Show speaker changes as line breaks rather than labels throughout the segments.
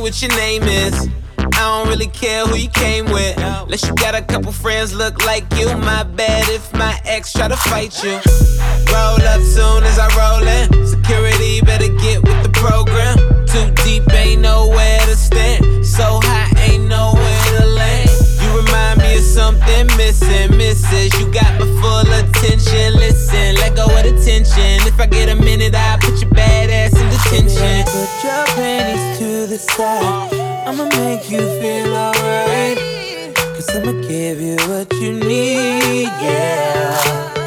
me what
your name is. I don't really care who you came with. Unless you got a couple friends look like you. My bad if my ex try to fight you. Roll up soon Put your
panties to the side. I'ma make you feel alright. Cause I'ma give you what you need, yeah.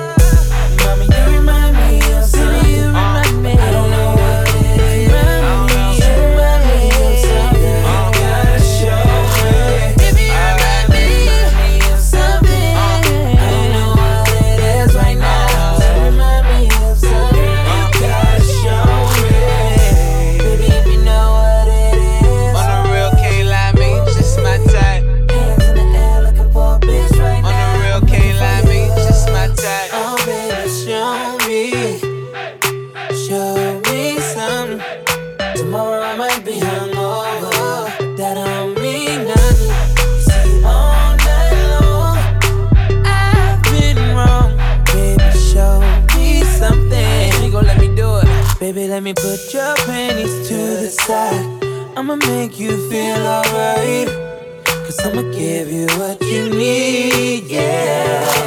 Baby, let me put your panties to the side. I'ma make you feel alright. Cause I'ma give you what you need, yeah.